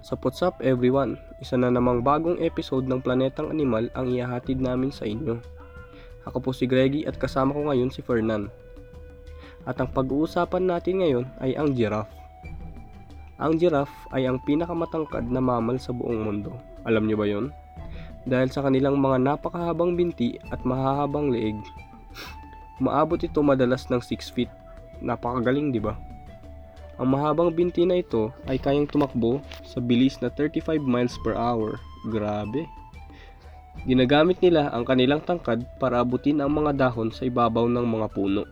Sa What's Up everyone? Isa na namang bagong episode ng Planetang Animal ang ihahatid namin sa inyo. Ako po si Greggy at kasama ko ngayon si Fernan. At ang pag-uusapan natin ngayon ay ang giraffe. Ang giraffe ay ang pinakamatangkad na mammal sa buong mundo. Alam niyo ba yon? Dahil sa kanilang mga napakahabang binti at mahahabang leeg, maabot ito madalas ng 6 feet. Napakagaling, di ba? Ang mahabang binti na ito ay kayang tumakbo sa bilis na 35 miles per hour. Grabe. Ginagamit nila ang kanilang tangkad para abutin ang mga dahon sa ibabaw ng mga puno.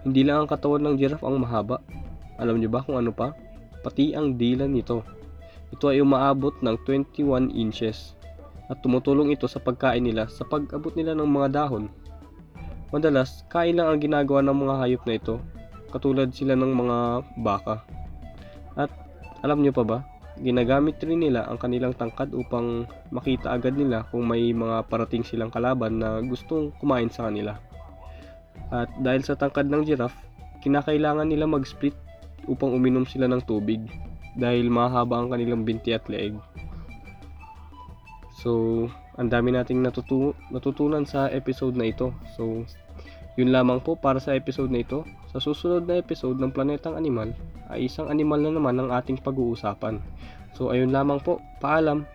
Hindi lang ang katawan ng giraffe ang mahaba. Alam niyo ba kung ano pa? Pati ang dila nito. Ito ay umaabot ng 21 inches at tumutulong ito sa pagkain nila sa pag-abot nila ng mga dahon. Madalas, kain lang ang ginagawa ng mga hayop na ito katulad sila ng mga baka. At alam nyo pa ba, ginagamit rin nila ang kanilang tangkad upang makita agad nila kung may mga parating silang kalaban na gustong kumain sa kanila. At dahil sa tangkad ng giraffe, kinakailangan nila mag-split upang uminom sila ng tubig dahil mahaba ang kanilang binti at leeg. So, ang dami nating natutu- natutunan sa episode na ito. So, yun lamang po para sa episode na ito. Sa susunod na episode ng Planetang Animal ay isang animal na naman ang ating pag-uusapan. So ayun lamang po. Paalam.